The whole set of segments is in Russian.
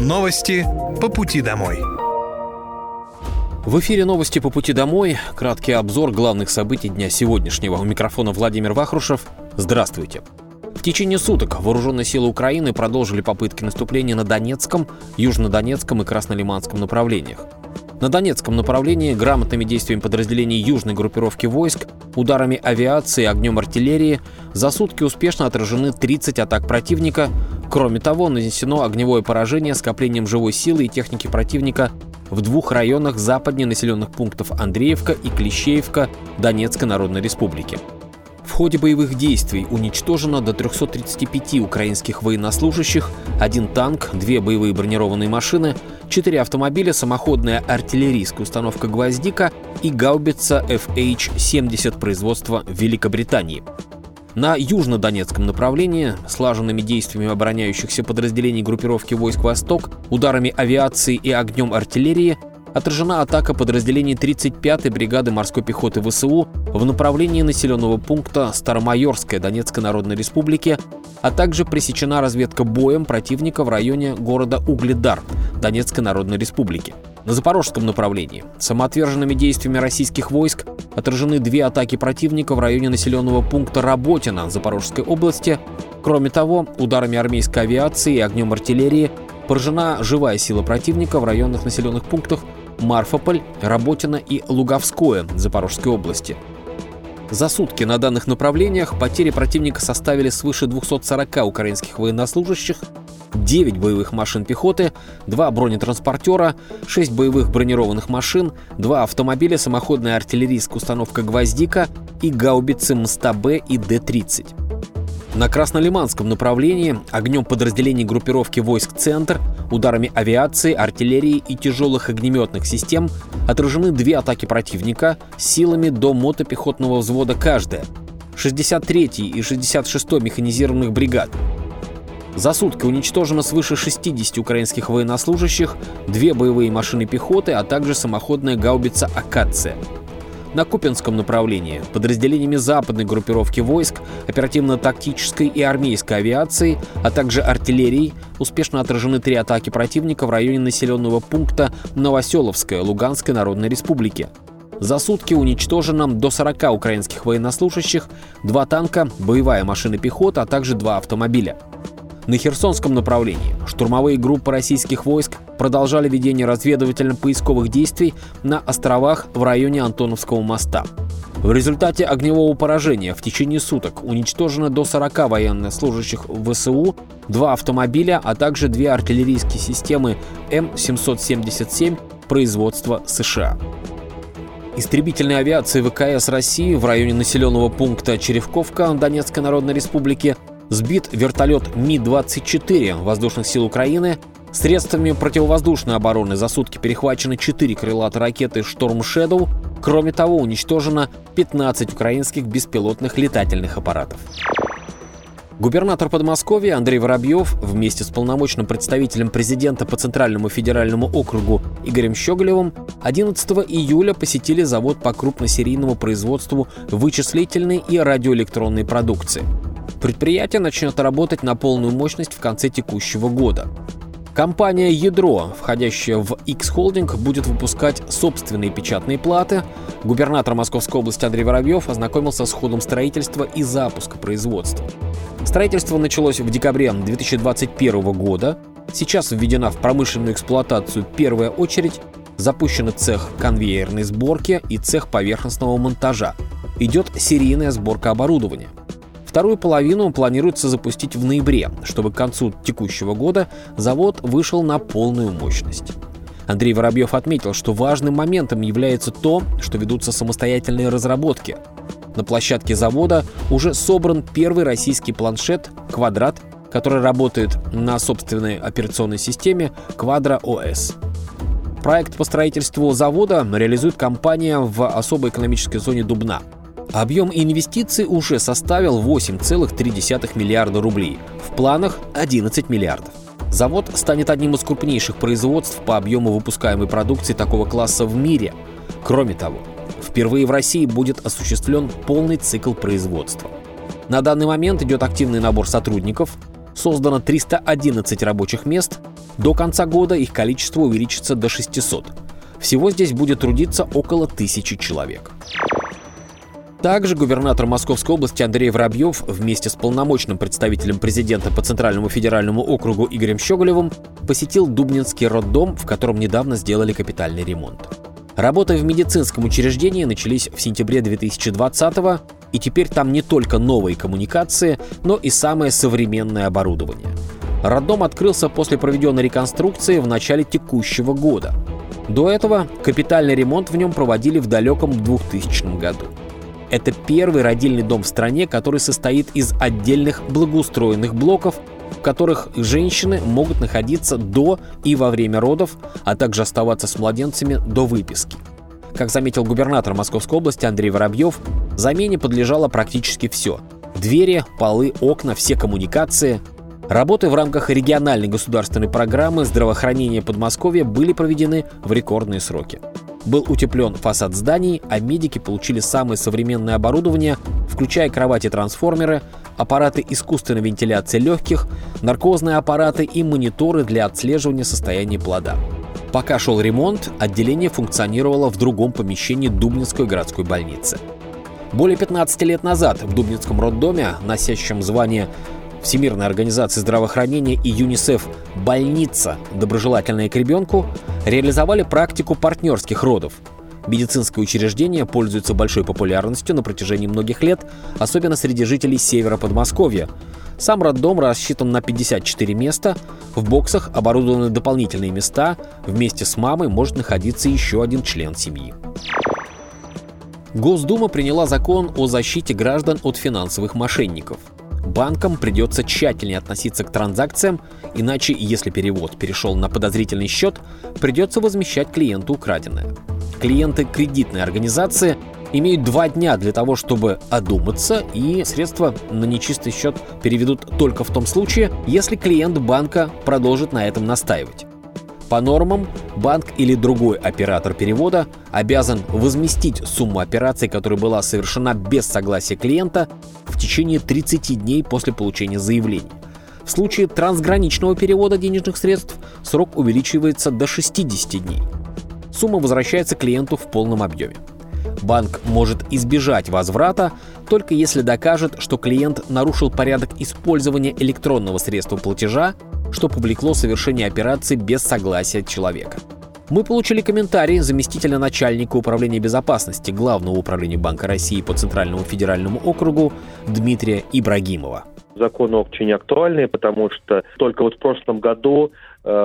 Новости по пути домой. В эфире новости по пути домой. Краткий обзор главных событий дня сегодняшнего. У микрофона Владимир Вахрушев. Здравствуйте. В течение суток вооруженные силы Украины продолжили попытки наступления на Донецком, Южнодонецком и Краснолиманском направлениях. На Донецком направлении грамотными действиями подразделений южной группировки войск, ударами авиации и огнем артиллерии за сутки успешно отражены 30 атак противника. Кроме того, нанесено огневое поражение скоплением живой силы и техники противника в двух районах западнее населенных пунктов Андреевка и Клещеевка Донецкой Народной Республики. В ходе боевых действий уничтожено до 335 украинских военнослужащих, один танк, две боевые бронированные машины, четыре автомобиля, самоходная артиллерийская установка «Гвоздика» и гаубица FH-70 производства Великобритании. На южно-донецком направлении слаженными действиями обороняющихся подразделений группировки войск «Восток», ударами авиации и огнем артиллерии отражена атака подразделений 35-й бригады морской пехоты ВСУ в направлении населенного пункта Старомайорская Донецкой Народной Республики, а также пресечена разведка боем противника в районе города Угледар Донецкой Народной Республики. На запорожском направлении самоотверженными действиями российских войск отражены две атаки противника в районе населенного пункта Работина Запорожской области. Кроме того, ударами армейской авиации и огнем артиллерии поражена живая сила противника в районных населенных пунктах Марфополь, Работина и Луговское Запорожской области. За сутки на данных направлениях потери противника составили свыше 240 украинских военнослужащих, 9 боевых машин пехоты, 2 бронетранспортера, 6 боевых бронированных машин, 2 автомобиля, самоходная артиллерийская установка «Гвоздика» и гаубицы МСТБ и Д-30. На Краснолиманском направлении огнем подразделений группировки войск «Центр», ударами авиации, артиллерии и тяжелых огнеметных систем отражены две атаки противника силами до мотопехотного взвода каждая, 63-й и 66-й механизированных бригад. За сутки уничтожено свыше 60 украинских военнослужащих, две боевые машины пехоты, а также самоходная гаубица «Акация». На Купинском направлении подразделениями западной группировки войск, оперативно-тактической и армейской авиации, а также артиллерии успешно отражены три атаки противника в районе населенного пункта Новоселовская Луганской Народной Республики. За сутки уничтожено до 40 украинских военнослужащих, два танка, боевая машина пехоты, а также два автомобиля. На Херсонском направлении штурмовые группы российских войск продолжали ведение разведывательно-поисковых действий на островах в районе Антоновского моста. В результате огневого поражения в течение суток уничтожено до 40 военнослужащих ВСУ, два автомобиля, а также две артиллерийские системы М777 производства США. Истребительной авиации ВКС России в районе населенного пункта Черевковка Донецкой Народной Республики сбит вертолет Ми-24 воздушных сил Украины, средствами противовоздушной обороны за сутки перехвачены 4 крылатые ракеты «Шторм Shadow», кроме того уничтожено 15 украинских беспилотных летательных аппаратов. Губернатор Подмосковья Андрей Воробьев вместе с полномочным представителем президента по Центральному федеральному округу Игорем Щеголевым 11 июля посетили завод по крупносерийному производству вычислительной и радиоэлектронной продукции – Предприятие начнет работать на полную мощность в конце текущего года. Компания «Ядро», входящая в X-Holding, будет выпускать собственные печатные платы. Губернатор Московской области Андрей Воробьев ознакомился с ходом строительства и запуска производства. Строительство началось в декабре 2021 года. Сейчас введена в промышленную эксплуатацию первая очередь. Запущены цех конвейерной сборки и цех поверхностного монтажа. Идет серийная сборка оборудования. Вторую половину планируется запустить в ноябре, чтобы к концу текущего года завод вышел на полную мощность. Андрей Воробьев отметил, что важным моментом является то, что ведутся самостоятельные разработки. На площадке завода уже собран первый российский планшет «Квадрат», который работает на собственной операционной системе «Квадро ОС». Проект по строительству завода реализует компания в особой экономической зоне Дубна – Объем инвестиций уже составил 8,3 миллиарда рублей. В планах 11 миллиардов. Завод станет одним из крупнейших производств по объему выпускаемой продукции такого класса в мире. Кроме того, впервые в России будет осуществлен полный цикл производства. На данный момент идет активный набор сотрудников, создано 311 рабочих мест, До конца года их количество увеличится до 600. Всего здесь будет трудиться около тысячи человек. Также губернатор Московской области Андрей Воробьев вместе с полномочным представителем президента по Центральному федеральному округу Игорем Щеголевым посетил Дубнинский роддом, в котором недавно сделали капитальный ремонт. Работы в медицинском учреждении начались в сентябре 2020 года, и теперь там не только новые коммуникации, но и самое современное оборудование. Роддом открылся после проведенной реконструкции в начале текущего года. До этого капитальный ремонт в нем проводили в далеком 2000 году. Это первый родильный дом в стране, который состоит из отдельных благоустроенных блоков, в которых женщины могут находиться до и во время родов, а также оставаться с младенцами до выписки. Как заметил губернатор Московской области Андрей Воробьев, замене подлежало практически все. Двери, полы, окна, все коммуникации. Работы в рамках региональной государственной программы здравоохранения Подмосковья были проведены в рекордные сроки был утеплен фасад зданий, а медики получили самое современное оборудование, включая кровати-трансформеры, аппараты искусственной вентиляции легких, наркозные аппараты и мониторы для отслеживания состояния плода. Пока шел ремонт, отделение функционировало в другом помещении Дубнинской городской больницы. Более 15 лет назад в Дубнинском роддоме, носящем звание Всемирной организации здравоохранения и ЮНИСЕФ «Больница. Доброжелательная к ребенку» реализовали практику партнерских родов. Медицинское учреждение пользуется большой популярностью на протяжении многих лет, особенно среди жителей севера Подмосковья. Сам роддом рассчитан на 54 места, в боксах оборудованы дополнительные места, вместе с мамой может находиться еще один член семьи. Госдума приняла закон о защите граждан от финансовых мошенников – Банкам придется тщательнее относиться к транзакциям, иначе, если перевод перешел на подозрительный счет, придется возмещать клиенту украденное. Клиенты кредитной организации имеют два дня для того, чтобы одуматься, и средства на нечистый счет переведут только в том случае, если клиент банка продолжит на этом настаивать. По нормам, банк или другой оператор перевода обязан возместить сумму операции, которая была совершена без согласия клиента, в течение 30 дней после получения заявления. В случае трансграничного перевода денежных средств срок увеличивается до 60 дней. Сумма возвращается клиенту в полном объеме. Банк может избежать возврата только если докажет, что клиент нарушил порядок использования электронного средства платежа что повлекло совершение операции без согласия человека. Мы получили комментарий заместителя начальника управления безопасности Главного управления Банка России по Центральному федеральному округу Дмитрия Ибрагимова. Закон очень актуальный, потому что только вот в прошлом году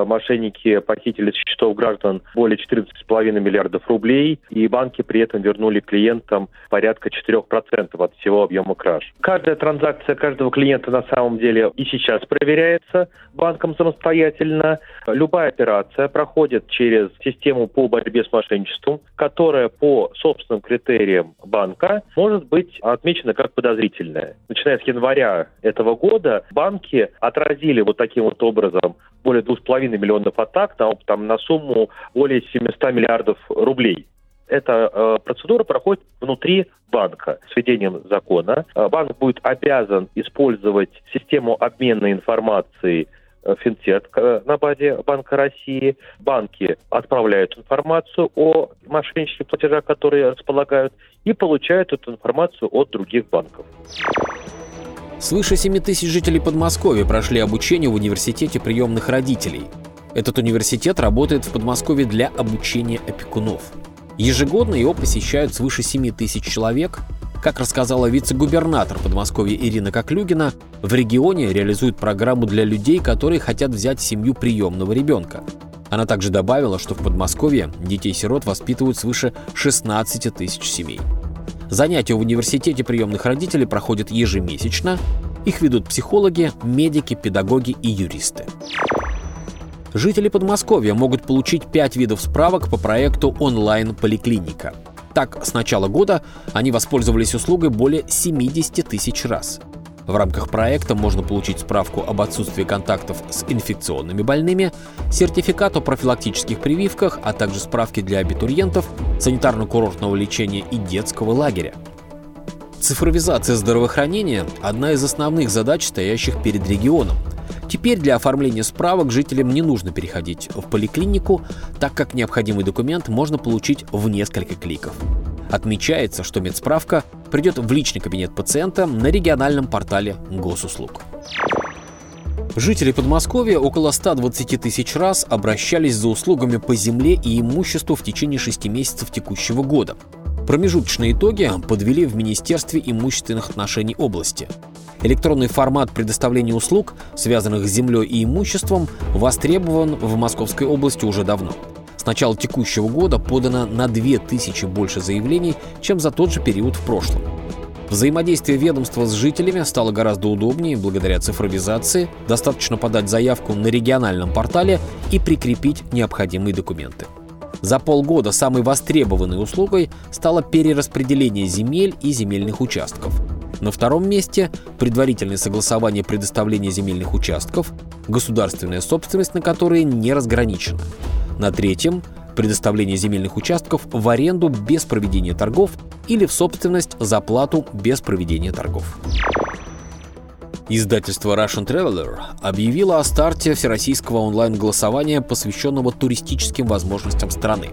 мошенники похитили с счетов граждан более 14,5 миллиардов рублей, и банки при этом вернули клиентам порядка 4% от всего объема краж. Каждая транзакция каждого клиента на самом деле и сейчас проверяется банком самостоятельно. Любая операция проходит через систему по борьбе с мошенничеством, которая по собственным критериям банка может быть отмечена как подозрительная. Начиная с января этого года банки отразили вот таким вот образом более 2,5 миллионов атак на, там, на сумму более 700 миллиардов рублей. Эта э, процедура проходит внутри банка с введением закона. Э, банк будет обязан использовать систему обмена информацией э, финтех э, на базе Банка России. Банки отправляют информацию о мошеннических платежах, которые располагают, и получают эту информацию от других банков. Свыше 7 тысяч жителей Подмосковья прошли обучение в университете приемных родителей. Этот университет работает в Подмосковье для обучения опекунов. Ежегодно его посещают свыше 7 тысяч человек. Как рассказала вице-губернатор Подмосковья Ирина Коклюгина, в регионе реализуют программу для людей, которые хотят взять семью приемного ребенка. Она также добавила, что в Подмосковье детей-сирот воспитывают свыше 16 тысяч семей. Занятия в университете приемных родителей проходят ежемесячно. Их ведут психологи, медики, педагоги и юристы. Жители Подмосковья могут получить 5 видов справок по проекту «Онлайн-поликлиника». Так, с начала года они воспользовались услугой более 70 тысяч раз – в рамках проекта можно получить справку об отсутствии контактов с инфекционными больными, сертификат о профилактических прививках, а также справки для абитуриентов, санитарно-курортного лечения и детского лагеря. Цифровизация здравоохранения – одна из основных задач, стоящих перед регионом. Теперь для оформления справок жителям не нужно переходить в поликлинику, так как необходимый документ можно получить в несколько кликов. Отмечается, что медсправка придет в личный кабинет пациента на региональном портале госуслуг. Жители Подмосковья около 120 тысяч раз обращались за услугами по земле и имуществу в течение шести месяцев текущего года. Промежуточные итоги подвели в Министерстве имущественных отношений области. Электронный формат предоставления услуг, связанных с землей и имуществом, востребован в Московской области уже давно. С начала текущего года подано на 2000 больше заявлений, чем за тот же период в прошлом. Взаимодействие ведомства с жителями стало гораздо удобнее благодаря цифровизации. Достаточно подать заявку на региональном портале и прикрепить необходимые документы. За полгода самой востребованной услугой стало перераспределение земель и земельных участков. На втором месте – предварительное согласование предоставления земельных участков, государственная собственность на которые не разграничена. На третьем предоставление земельных участков в аренду без проведения торгов или в собственность за плату без проведения торгов. Издательство Russian Traveler объявило о старте всероссийского онлайн-голосования, посвященного туристическим возможностям страны.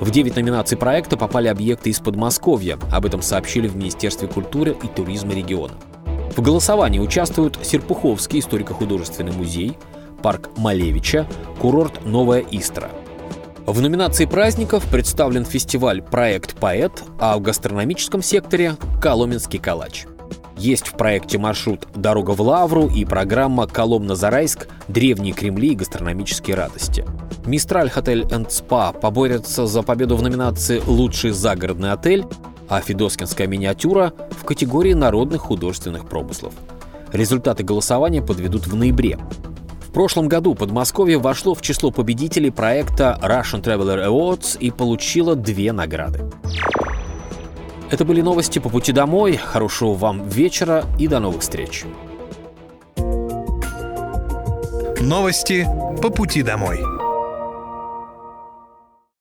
В 9 номинаций проекта попали объекты из Подмосковья. Об этом сообщили в Министерстве культуры и туризма региона. В голосовании участвуют Серпуховский историко-художественный музей, парк Малевича, курорт Новая Истра – в номинации праздников представлен фестиваль «Проект Поэт», а в гастрономическом секторе – «Коломенский калач». Есть в проекте маршрут «Дорога в Лавру» и программа «Коломна-Зарайск. Древние Кремли и гастрономические радости». «Мистраль Хотель энд Спа» поборется за победу в номинации «Лучший загородный отель», а «Федоскинская миниатюра» в категории народных художественных промыслов. Результаты голосования подведут в ноябре. В прошлом году Подмосковье вошло в число победителей проекта Russian Traveler Awards и получило две награды. Это были новости по пути домой. Хорошего вам вечера и до новых встреч. Новости по пути домой.